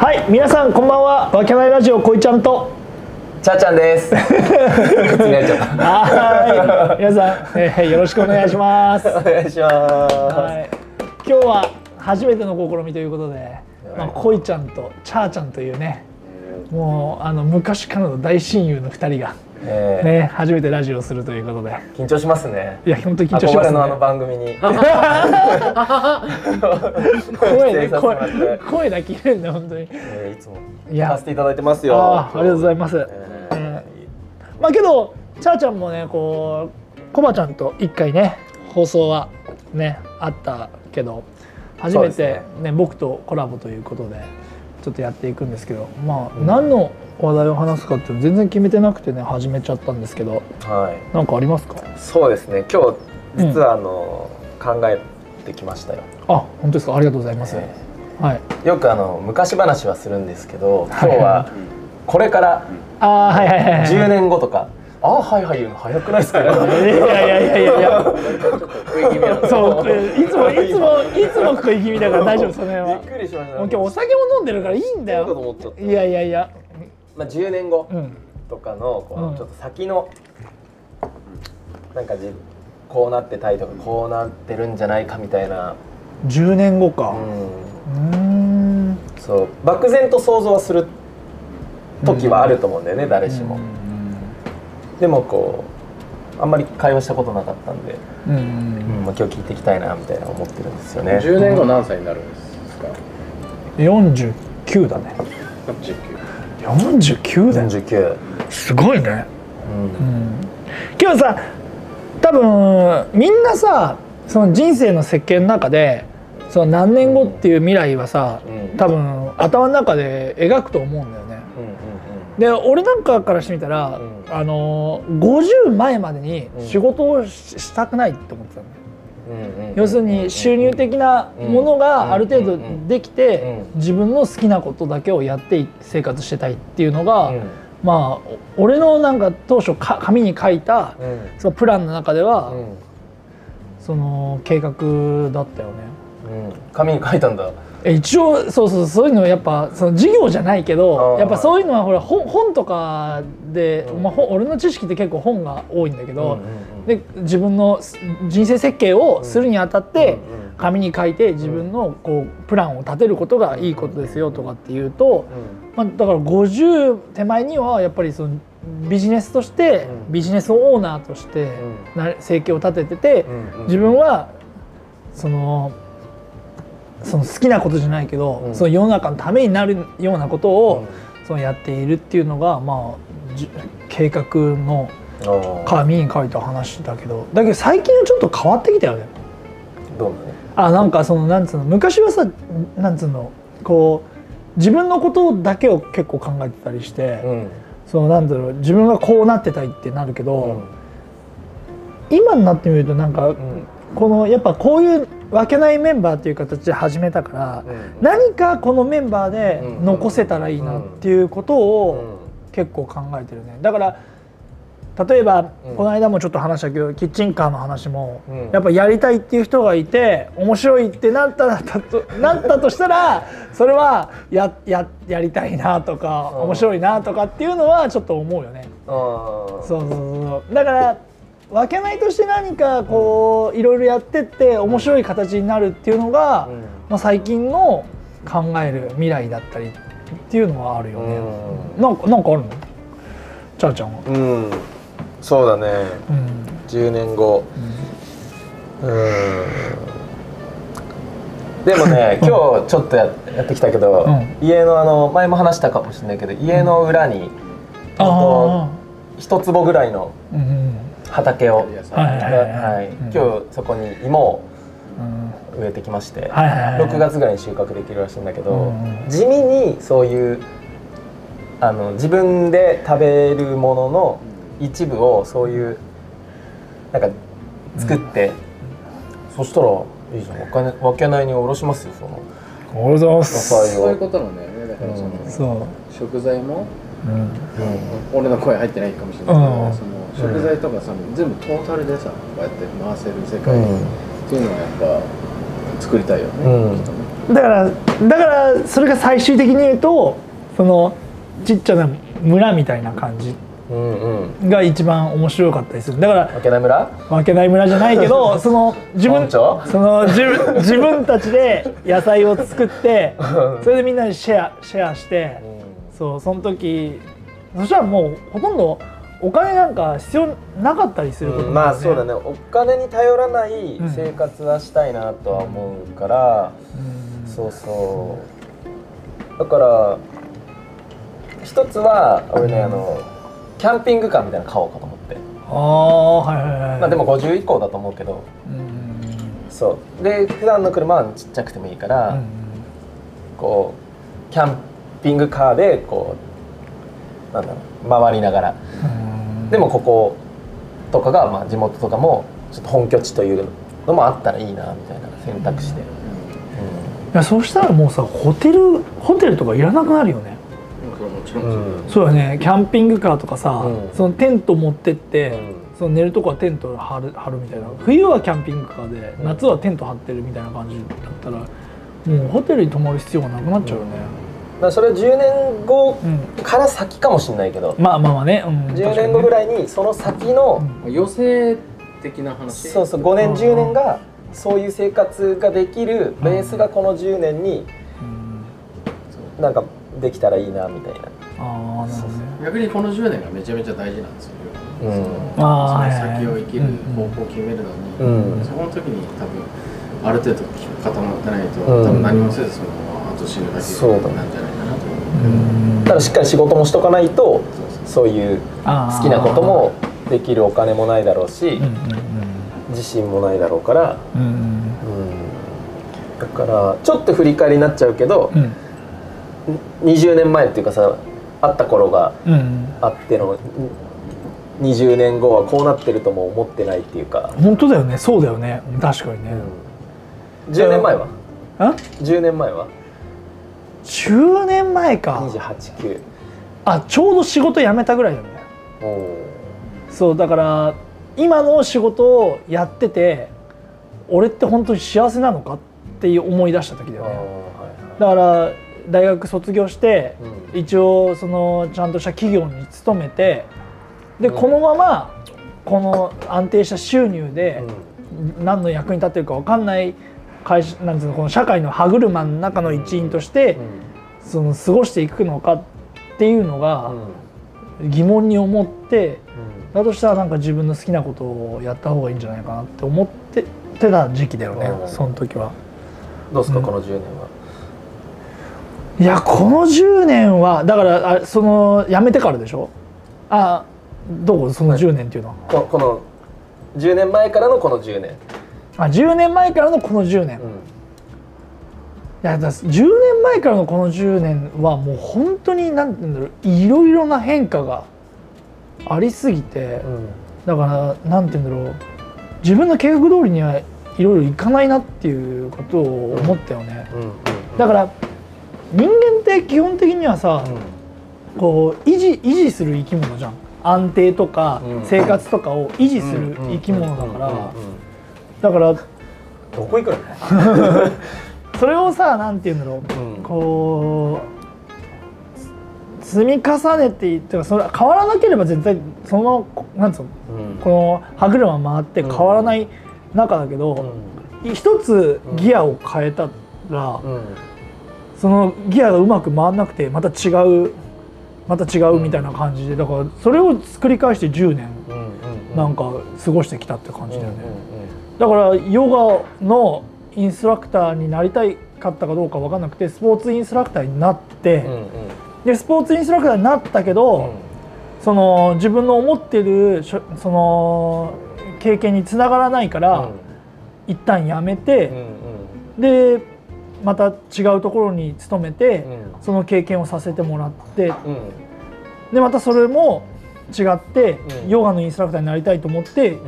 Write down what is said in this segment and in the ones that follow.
はい皆さんこんばんは。わけないラジオこいちゃんと。ちゃーちゃんです。はい。皆さん、えーよろしくお願いします。お願いします。はい。今日は初めての試みということで、まあ、こいちゃんとちゃーちゃんというねもうあの昔からの大親友の2人が、えね、初めてラジオをするということで。ー緊張しますね。いや本当に緊張しますね。のあの番組に。声ね声声だけ入れんね本当に。えーいつも。いや。聞かせていただいてますよ。あーありがとうございます。えーまあけどちゃーちゃんもねこうコバちゃんと一回ね放送はねあったけど初めてそうですね。僕とコラボということでちょっとやっていくんですけどまあ、何の話題を話すかって全然決めてなくてね始めちゃったんですけどはい。なんかありますか？そうですね。今日実はあの、考えてきましたよ。あ本当ですか？ありがとうございます、えはいーよくあの昔話はするんですけど、今日はこれからああはいはいはいはい10年後とか。あーはいはい早くないですか。いやいやいやいやいやいやそういつもいつもいつも食い気味だから大丈夫その辺はびっくりしました。もう今日お酒も飲んでるからいいんだよ。いやいやいやまあ10年後うん。とかのこうん。のちょっと先のなんかじこうなってたいとかこうなってるんじゃないかみたいな、10年後か。うん、うーん。そう。漠然と想像はする時はあると思うんだよね、誰しも、でもこうあんまり会話したことなかったんで、うん。うんまあ、今日聞いていきたいなみたいな思ってるんですよね。10年後何歳になるんですか？49だね。19 49だよ。49、すごいね。うん。うん。けどさ多分みんなさその人生の設計の中でその何年後っていう未来はさうん。多分頭の中で描くと思うんだよね。うんうんで俺なんかからしてみたら、うん。あの50前までに仕事をししたくないって思ってたの。ね、うんうんうん要するに収入的なものがある程度できてうん自分の好きなことだけをやって生活してたいっていうのが、うん。まあお俺のなんか当初か紙に書いたうん。そのプランの中では、うん。その計画だったよね。うん。紙に書いたんだ。え一応そうそうそういうのやっぱその授業じゃないけどやっぱそういうのはほら本本とかで、うん。まあ、本俺の知識って結構本が多いんだけど、で自分の人生設計をするにあたって、紙に書いて自分のこうプランを立てることがいいことですよとかっていうと、まあ、だから50手前にはやっぱりそのビジネスとして、うん。ビジネスオーナーとしてな生計を立ててて、自分はそのその好きなことじゃないけど、うん。その世の中のためになるようなことを、そのやっているっていうのがまあじ計画の紙に書いた話だけどだけど最近はちょっと変わってきたよね。どうあなんかそのなんつうの昔はさなんつうのこう自分のことだけを結構考えてたりして、うん。そのなんだろう自分がこうなってたいってなるけど、今になってみるとなんか、うん。このやっぱこういう分けないメンバーっていう形で始めたから、うん。何かこのメンバーでうん。残せたらいいなっていうことを結構考えてるね。だから例えば、うん。この間もちょっと話したけどキッチンカーの話も、うん。やっぱやりたいっていう人がいて面白いってなったらと なったとしたらそれはやややりたいなとか、うん。面白いなとかっていうのはちょっと思うよね。そうそうそう。だから分けないとして何かこういろいろやってって面白い形になるっていうのが、うん。まあ、最近の考える未来だったりっていうのはあるよね。うん。なんかなんかあるの？ちゃーちゃんは。うんそうだね。うん10年後。うん。でもね 今日ちょっとややってきたけど、うん。家のあの前も話したかもしれないけど家の裏に、あほんと一坪ぐらいの畑を、はい今日そこに芋をうん。植えてきまして、はいはいはい。6月ぐらいに収穫できるらしいんだけど、うん。地味にそういうあの自分で食べるものの一部をそういうなんか作って、そしたらいいじゃん。お金分けないにおろしますよその。おはようございます。そういうことなんだよねだからその、うん。そう。食材もうん。俺の声入ってないかもしれないけど、うん。その食材とかさ、全部トータルでさこうやって回せる世界うん。っていうのはやっぱ作りたいよね、うん。だからだからそれが最終的に言うとそのちっちゃな村みたいな感じうんうんが一番面白かったりする。だから負けない村？負けない村じゃないけど その自分その自分自分たちで野菜を作ってそれでみんなでシェアシェアしてそうその時そしたらもうほとんどお金なんか必要なかったりすることうんまあそうだね。お金に頼らない生活はしたいなとは思うから、うん。そうそう。だから一つは俺ねあのキャンピングカーみたいなの買おうかと思って。ああはいはいはいまあでも50以降だと思うけど。うん。そう。で普段の車はちっちゃくてもいいから、うんこうキャンピングカーでこうなんだろう回りながら。うん。でもこことかが、まあ、地元とかもちょっと本拠地というのもあったらいいなみたいな選択肢で、いやそうしたらもうさホテルホテルとかいらなくなるよねこれもちろんうん。そうそうだね。キャンピングカーとかさ、うん。そのテント持ってって、うん。その寝るとこはテント張る張るみたいな。冬はキャンピングカーでうん。夏はテント張ってるみたいな感じだったらもうホテルに泊まる必要がなくなっちゃうよね、だからそれは10年後うん。から先かもしれないけど、まあまあまあね、うん、10年後ぐい、らいにその先の、余生的な話？そうそう5年10年がそういう生活ができるベースがこの10年にうん。なんかできたらいいなみたいな。ああなるほどね。逆にこの10年がめちゃめちゃ大事なんですよ、うん。そのあーその先を生きる方向を決めるのに、うん。そこの時に多分ある程度固まってないと、うん。多分何もせずそのまま後死ぬだけなんじゃないかなと思う。うん。ただしっかり仕事もしとかないとそういう好きなこともできるお金もないだろうし、うんうん自信もないだろうから、うん、だからちょっと振り返りになっちゃうけど、うん20年前っていうかさ会った頃がうん。あっての20年後はこうなってるとも思ってないっていうか、本当だよね。そうだよね。確かにね、うん、10年前は？あ？10年前は？10年前か。289あちょうど仕事辞めたぐらいだよね。そうだから今の仕事をやってて俺って本当に幸せなのかっていう思い出した時だよね。だから大学卒業してうん。一応そのちゃんとした企業に勤めてでうん。このままこの安定した収入で何の役に立ってるか分かんない会社なんつうのこの社会の歯車の中の一員としてその過ごしていくのかっていうのが疑問に思ってだとしたらなんか自分の好きなことをやった方がいいんじゃないかなって思っててた時期だよねうん。その時は。どうですか、うんこの10年はいやこの10年はだからあその辞めてからでしょ？あどこその10年っていうのは、ここの10年前からのこの10年、あ10年前からのこの10年、いやだ10年前からのこの10年はもう本当に何て言うんだろう。いろいろな変化がありすぎて、だから何て言うんだろう。自分の計画通りにはいろいろいかないなっていうことを思ったよね、だから人間って基本的にはさ、こう維持維持する生き物じゃん。安定とかうん。生活とかを維持する生き物だから。だからどこ行くの？それをさなんて言うんだろう。うん。こう積み重ねていってかそれ変わらなければ絶対そのなんつうの？この歯車回って変わらない中だけど、一つギアを変えたら、そのギアがうまく回らなくてまた違うまた違うみたいな感じでだからそれを繰り返して10年なんか過ごしてきたって感じだよね、だからヨガのインストラクターになりたいかったかどうか分かんなくてスポーツインストラクターになって、でスポーツインストラクターになったけど、その自分の思ってるその経験につながらないから、一旦やめて、でまた違うところに勤めて、その経験をさせてもらってでまたそれも違って、うん。ヨガのインストラクターになりたいと思って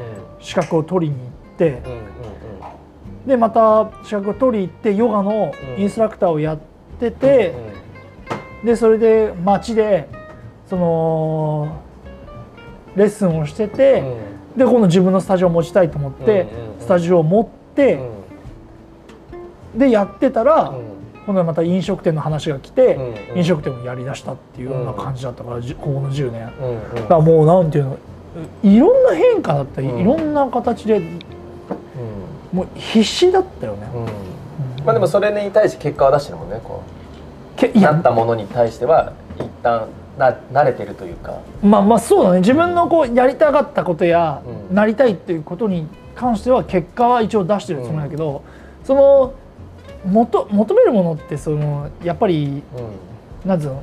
資格を取りに行って、でまた資格を取りに行ってヨガのインストラクターをやってて、でそれで街でそのレッスンをしてて、で今度自分のスタジオを持ちたいと思って、スタジオを持って、でやってたら、うん。今度はまた飲食店の話が来て、うんうん。飲食店をやりだしたっていうような感じだったから、じここの10年。うんうん。だからもうなんていうのいろんな変化だったり、うん。いろんな形でもう必死だったよね。うん。うん。まあでもそれに対して結果は出してるもんねこう。けなったものに対しては一旦な慣れてるというか。まあまあそうだね。自分のこうやりたかったことや、うん。なりたいっていうことに関しては結果は一応出してるつもりだけど、その求求めるものってそのやっぱりうなんつうの？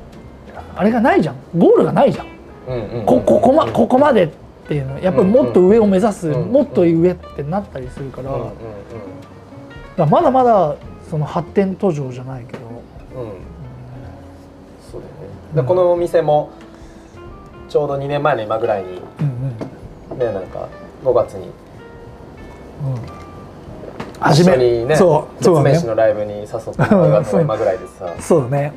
あれがないじゃん。ゴールがないじゃん、んうんうんこここまここまでっていうの。やっぱりもっと上を目指す、うんもっと上ってなったりするから,、うんうんうん。まだまだその発展途上じゃないけど、うん。そうだよね。でこのお店もちょうど2年前の今ぐらいにうんうん。ねなんか5月に初めにねそうそうだね。のライブに誘ってもらったのが今ぐらいでさ。そうだね。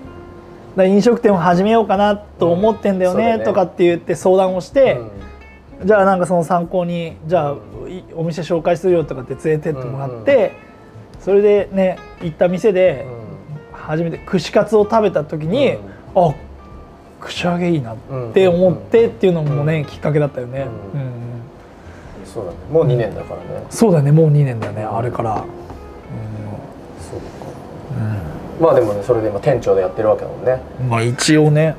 だ飲食店を始めようかなと思ってんだよね,、うんとかって言って相談をして、うん。じゃあなんかその参考にじゃあいお店紹介するよとかって連れてってもらって、それでね行った店で初めて串カツを食べた時に、あ串揚げいいなって思ってっていうのもね、きっかけだったよね、うん。うんそうだね。もう2年だからね。そうだねもう2年だね、あれから、そうか。まあでもねそれで今店長でやってるわけだもんね。うんまあ一応ね。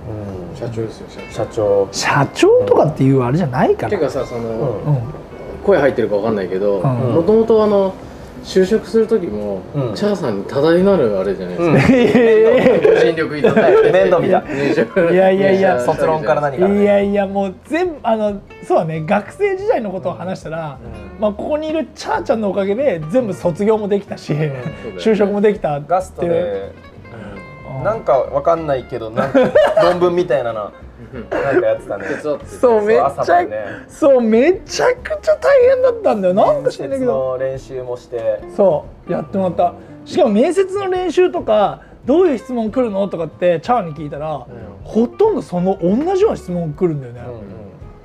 うん。社長ですよ社長。社長。社長とかっていうあれじゃないから、てかさその、うん。うん。声入ってるかわかんないけどうん。もともとあの就職する時も、うん。チャーさんに多大になるあれじゃないですか、え ご尽力いただいて。面倒見た。いやいやいや卒論から何か。らいやいやもう全部あのそうだね学生時代のことを話したら、うん。まあ、ここにいるチャーちゃんのおかげで全部卒業もできたし、ね。就職もできたって。ガストで、うんうん。なんかわかんないけどなんか論文みたいなのなんかやってたそうめっちゃねそうめちゃくちゃ大変だったんだよ。なんか知んないけ面接どの練習もして。そうやってもらった。しかも面接の練習とかどういう質問来るのとかってチャーに聞いたら、ほとんどその同じような質問来るんだよね、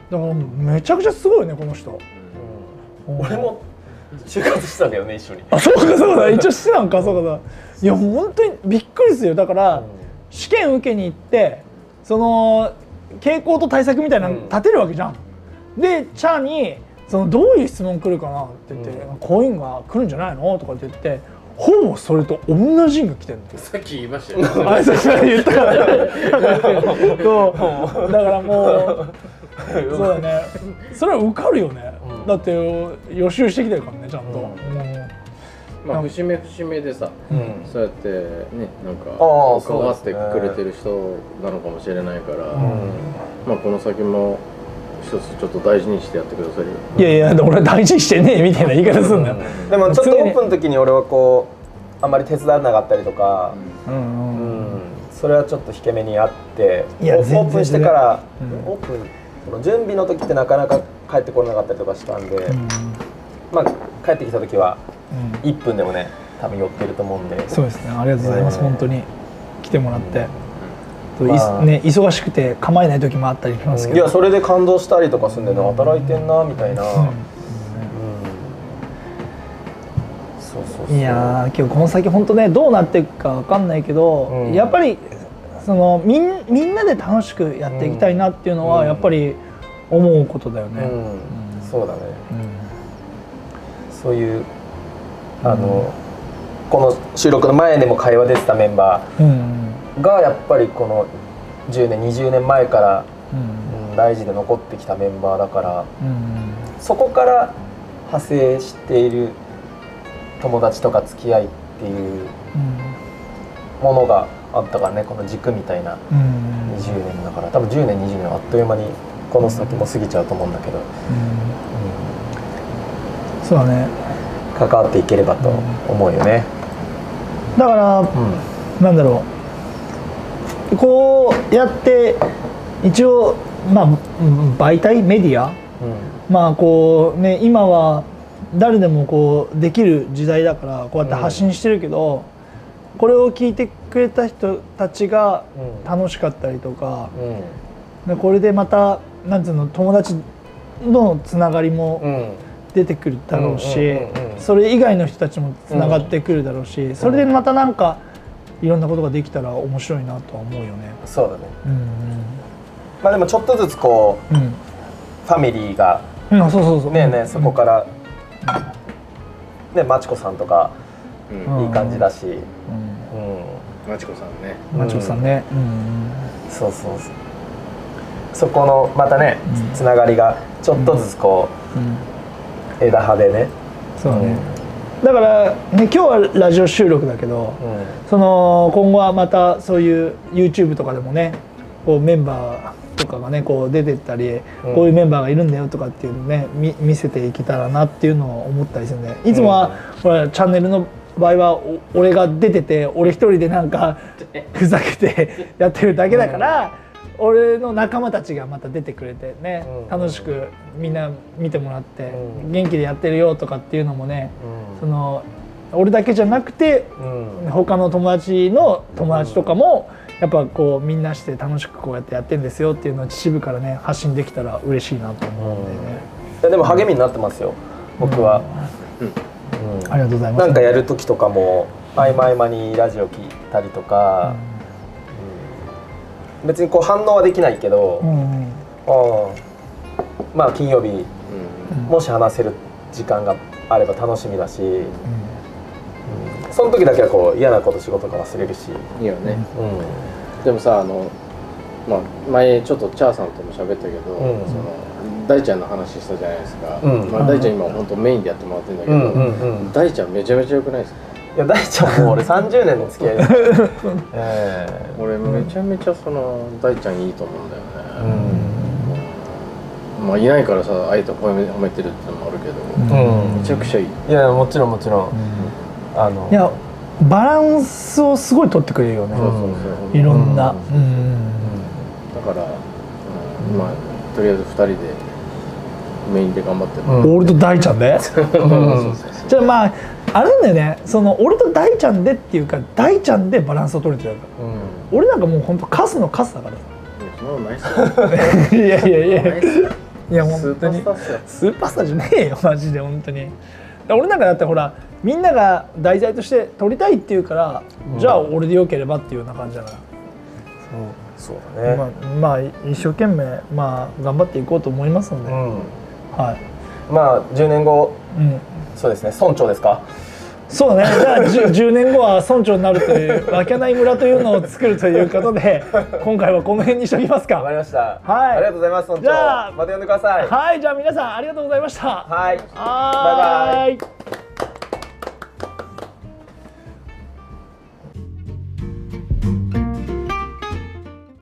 うんうん。だからめちゃくちゃすごいよねこの人。うん。俺も就活してたんだよね一緒に。あそうかそうだ一応してたんかそうかそうだいや本当にびっくりするよ。だから、試験受けに行ってその傾向と対策みたいなの立てるわけじゃん、でチャーにそのどういう質問来るかなって言って、うん。こういうのが来るんじゃないのとかって言ってほぼそれと同じのが来てるんだよさっき言いましたよね。あそう言ったから。そう。だからもうそうだね。それは受かるよね、うん。だって予習してきてるからねちゃんと、うん。うんまあ節目節目でさうん。そうやってねなんか関わってくれてる人なのかもしれないから、うんまあこの先も一つちょっと大事にしてやってくださいよ。いやいや俺大事にしてねえみたいな言い方すんだよ、でもちょっとオープンの時に俺はこうあんまり手伝わなかったりとか、うんうんうん。それはちょっと引け目にあってオープンしてから、うん。オープンその準備の時ってなかなか帰ってこれなかったりとかしたんで、うん。まあ帰ってきた時はうん1分でもね多分寄ってると思うんで。そうですね。ありがとうございます、えー本当に来てもらって、といまあ。ね、忙しくて構えない時もあったりしますけいど、やそれで感動したりとかするんで、ね、働いてんなみたいな、うん。うん。そうそうそう。いやー今日この先本当ねどうなっていくかわかんないけど、うん。やっぱりそのみんみんなで楽しくやっていきたいなっていうのはうん。やっぱり思うことだよね。うん。そうだね。うん。そういうあの、この収録の前でも会話出てたメンバうん。ーがやっぱりこの10年20年前から、うん。うん大事で残ってきたメンバーだからうん。そこから派生している友達とか付き合いっていうものがあったからねこの軸みたいなうん。20年だから。多分10年20年あっという間にこの先も過ぎちゃうと思うんだけど、うん。そうだね関わっていければと思うよね。だからうん。なんだろう。こうやって一応まあうん媒体メディア？うん。まあこうね今は誰でもこうできる時代だからこうやって発信してるけど、これを聞いてくれた人たちがうん。楽しかったりとか、うん。でこれでまたなんつうの友達のつながりもうん出てくるだろうし、それ以外の人たちもつながってくるだろうし、それでまたなんかいろんなことができたら面白いなとは思うよね。そうだね。うんまあでもちょっとずつこううん。ファミリーがうそうそうそう。ねえねえそこから、ねまちこさんとかうん。いい感じだし、うん。うん。まちこさんね。マチョさんね、うんそうそうそう。そこのまたね、うん。つながりがちょっとずつこうん。う枝葉でね、そうね、だから、ね、今日はラジオ収録だけど、うん。その今後はまたそういう YouTube とかでもねこうメンバーとかがねこう出てったり、うん。こういうメンバーがいるんだよとかっていうのをね見見せていけたらなっていうのを思ったりするんでいつもは、ほらチャンネルの場合はお俺が出てて俺一人でなんか ふざけてやってるだけだから、俺の仲間たちがまた出てくれてね、うん。楽しくみんな見てもらって、うん。元気でやってるよとかっていうのもね、うん。その俺だけじゃなくてうん。他の友達の友達とかもやっぱこうみんなして楽しくこうやってやってんですよっていうのを秩父からね発信できたら嬉しいなと思うんでね、いやでも励みになってますよ僕は、うん。ありがとうございます。なんかやる時とかも合間合間にラジオ聞いたりとか、うん別にこう反応はできないけど、うんうん。ああまあ金曜日うん。もし話せる時間があれば楽しみだし、うん。その時だけはこう嫌なこと仕事が忘れるし、いいよね。うん。でもさあのまあ前ちょっとチャーさんとも喋ったけど、うん。その大ちゃんの話したじゃないですか、うん。まあ、大ちゃん今本当メインでやってもらってるんだけど、大ちゃんめちゃめちゃ良くないですか？いや大ちゃんもう俺30年の付き合いです、え え俺めちゃめちゃその大ちゃんいいと思うんだようね、ん。まあいないからさあえて褒め褒めてるってのもあるけど、うん。めちゃくちゃいい。いやもちろんもちろん、あの。いやバランスをすごい取ってくれるよね、そうそうそう。いろんな、ううん。だから、うん、まあとりあえず2人でメインで頑張ってる、うん。俺と大ちゃんで？そうそうそうじゃあまああるんだよね。その俺と大ちゃんでっていうか大ちゃんでバランスを取れてるからうん。俺なんかもう本当カスのカスだからいっすよ。さ いやいやいや。ないやスーパー本当にスターパースターじゃねえよマジで本当に。俺なんかだってほらみんなが題材として撮りたいっていうから、うん。じゃあ俺でよければっていうような感じだから、そうだね、まあ、まあ一生懸命まあ頑張っていこうと思いますので、うんはい、まあ10年後うん、そうですね。村長ですか？そうだね。じゃあ 10, 10年後は村長になるというわけない村というのを作るということで今回はこの辺にしときますか。わかりました。はい。ありがとうございます村長。じゃあまた呼んでください。はい。じゃあ皆さんありがとうございました。はい。はーい